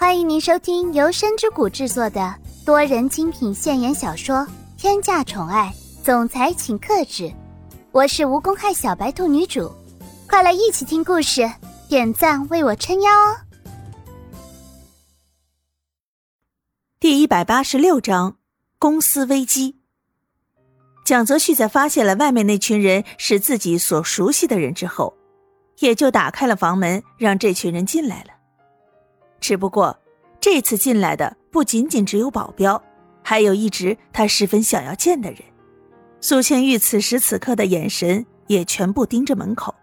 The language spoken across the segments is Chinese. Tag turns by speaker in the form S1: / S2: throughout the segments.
S1: 欢迎您收听由深之谷制作的多人精品现言小说《天价宠爱总裁请克制》，我是无公害小白兔女主，快来一起听故事，点赞为我撑腰哦！
S2: 第一百八十六章公司危机。蒋泽旭在发现了外面那群人是自己所熟悉的人之后，也就打开了房门，让这群人进来了。只不过，这次进来的不仅仅只有保镖，还有一直他十分想要见的人。苏千玉此时此刻的眼神也全部盯着门口，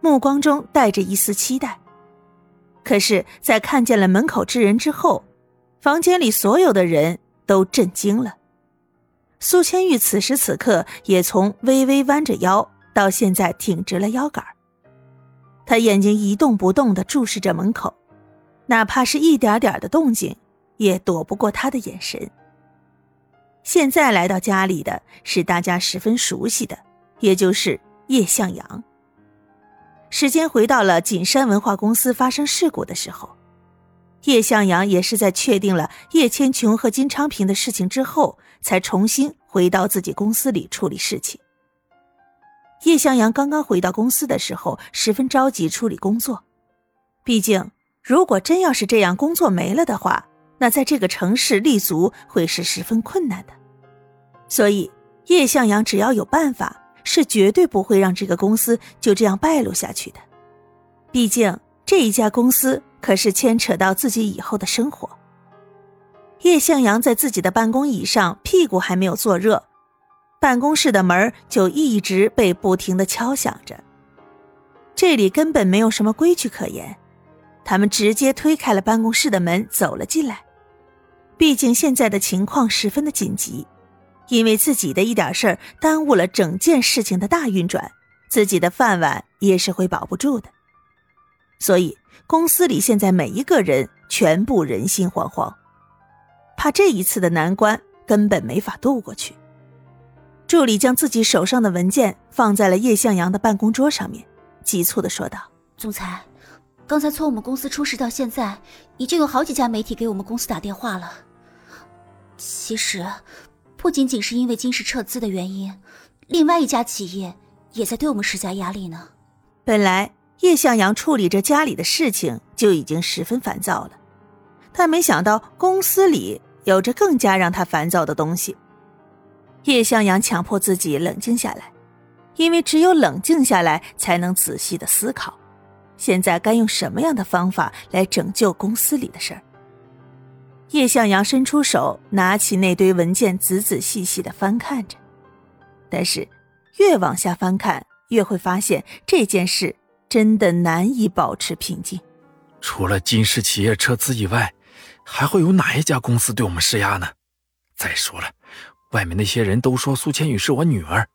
S2: 目光中带着一丝期待。可是，在看见了门口之人之后，房间里所有的人都震惊了。苏千玉此时此刻也从微微弯着腰到现在挺直了腰杆他眼睛一动不动地注视着门口，哪怕是一点点的动静，也躲不过他的眼神。现在来到家里的是大家十分熟悉的，也就是叶向阳。时间回到了锦山文化公司发生事故的时候。叶向阳也是在确定了叶千琼和金昌平的事情之后，才重新回到自己公司里处理事情。叶向阳刚刚回到公司的时候，十分着急处理工作，毕竟如果真要是这样，工作没了的话，那在这个城市立足会是十分困难的。所以，叶向阳只要有办法，是绝对不会让这个公司就这样败露下去的。毕竟这一家公司。可是牵扯到自己以后的生活。叶向阳在自己的办公椅上，屁股还没有坐热，办公室的门就一直被不停的敲响着。这里根本没有什么规矩可言，他们直接推开了办公室的门走了进来。毕竟现在的情况十分的紧急，因为自己的一点事儿耽误了整件事情的大运转，自己的饭碗也是会保不住的。所以。公司里现在每一个人全部人心惶惶，怕这一次的难关根本没法渡过去。助理将自己手上的文件放在了叶向阳的办公桌上面，急促的说道：“
S3: 总裁，刚才从我们公司出事到现在，已经有好几家媒体给我们公司打电话了。其实，不仅仅是因为金氏撤资的原因，另外一家企业也在对我们施加压力呢。
S2: 本来。”叶向阳处理着家里的事情就已经十分烦躁了，但没想到公司里有着更加让他烦躁的东西。叶向阳强迫自己冷静下来，因为只有冷静下来才能仔细的思考，现在该用什么样的方法来拯救公司里的事儿。叶向阳伸出手，拿起那堆文件，仔仔细细的翻看着，但是越往下翻看，越会发现这件事。真的难以保持平静。
S4: 除了金氏企业撤资以外，还会有哪一家公司对我们施压呢？再说了，外面那些人都说苏千羽是我女儿，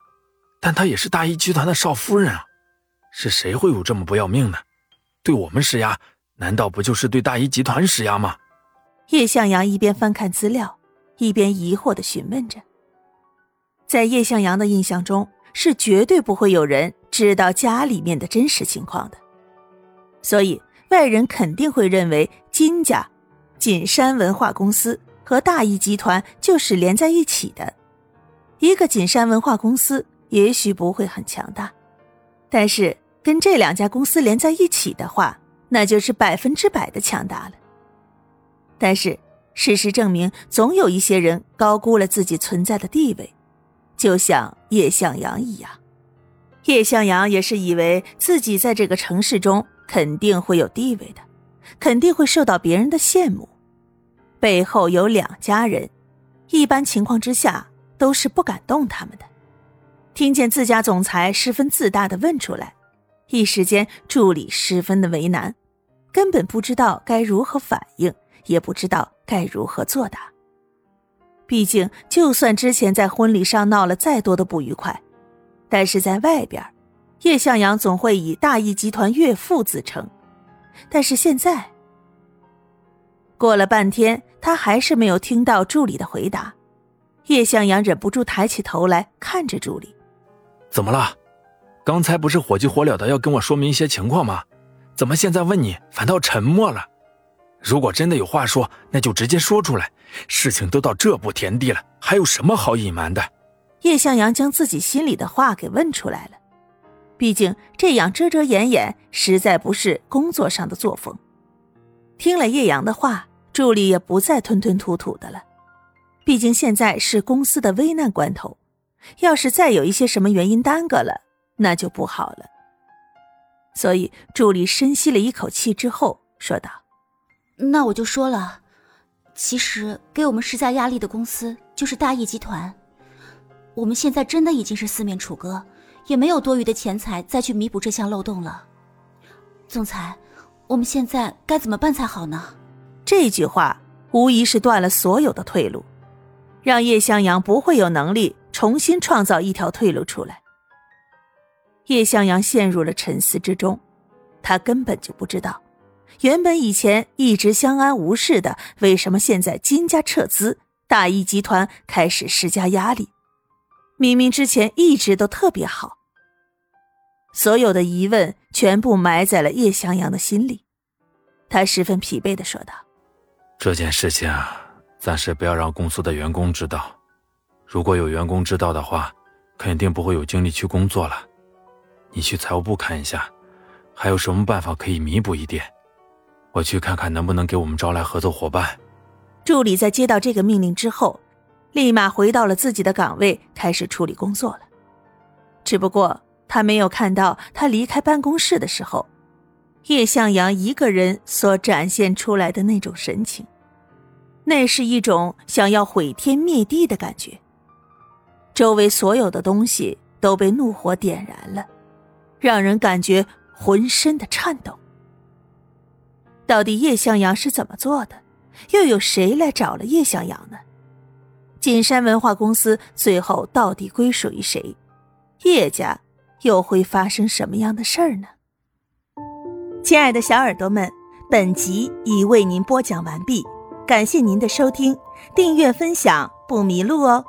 S4: 但她也是大一集团的少夫人啊。是谁会有这么不要命呢？对我们施压，难道不就是对大一集团施压吗？
S2: 叶向阳一边翻看资料，一边疑惑的询问着。在叶向阳的印象中，是绝对不会有人。知道家里面的真实情况的，所以外人肯定会认为金家、锦山文化公司和大义集团就是连在一起的。一个锦山文化公司也许不会很强大，但是跟这两家公司连在一起的话，那就是百分之百的强大了。但是事实证明，总有一些人高估了自己存在的地位，就像叶向阳一样。叶向阳也是以为自己在这个城市中肯定会有地位的，肯定会受到别人的羡慕。背后有两家人，一般情况之下都是不敢动他们的。听见自家总裁十分自大的问出来，一时间助理十分的为难，根本不知道该如何反应，也不知道该如何作答。毕竟，就算之前在婚礼上闹了再多的不愉快。但是在外边，叶向阳总会以大义集团岳父自称。但是现在，过了半天，他还是没有听到助理的回答。叶向阳忍不住抬起头来看着助理：“
S4: 怎么了？刚才不是火急火燎的要跟我说明一些情况吗？怎么现在问你反倒沉默了？”如果真的有话说，那就直接说出来。事情都到这步田地了，还有什么好隐瞒的？
S2: 叶向阳将自己心里的话给问出来了。毕竟这样遮遮掩掩，实在不是工作上的作风。听了叶阳的话，助理也不再吞吞吐吐的了。毕竟现在是公司的危难关头，要是再有一些什么原因耽搁了，那就不好了。所以助理深吸了一口气之后说道：“
S3: 那我就说了，其实给我们施加压力的公司就是大义集团。我们现在真的已经是四面楚歌，也没有多余的钱财再去弥补这项漏洞了。总裁，我们现在该怎么办才好呢？”
S2: 这句话无疑是断了所有的退路。让叶向阳不会有能力重新创造一条退路出来。叶向阳陷入了沉思之中，他根本就不知道，原本以前一直相安无事的，为什么现在金家撤资，大义集团开始施加压力？明明之前一直都特别好。所有的疑问全部埋在了叶向阳的心里，他十分疲惫的说道：“
S4: 这件事情啊。”暂时不要让公司的员工知道，如果有员工知道的话，肯定不会有精力去工作了。你去财务部看一下，还有什么办法可以弥补一点？我去看看能不能给我们招来合作伙伴。
S2: 助理在接到这个命令之后，立马回到了自己的岗位，开始处理工作了。只不过他没有看到他离开办公室的时候，叶向阳一个人所展现出来的那种神情。那是一种想要毁天灭地的感觉。周围所有的东西都被怒火点燃了，让人感觉浑身的颤抖。到底叶向阳是怎么做的？又有谁来找了叶向阳呢？锦山文化公司最后到底归属于谁？叶家又会发生什么样的事儿呢？亲爱的小耳朵们，本集已为您播讲完毕。感谢您的收听，订阅分享不迷路哦。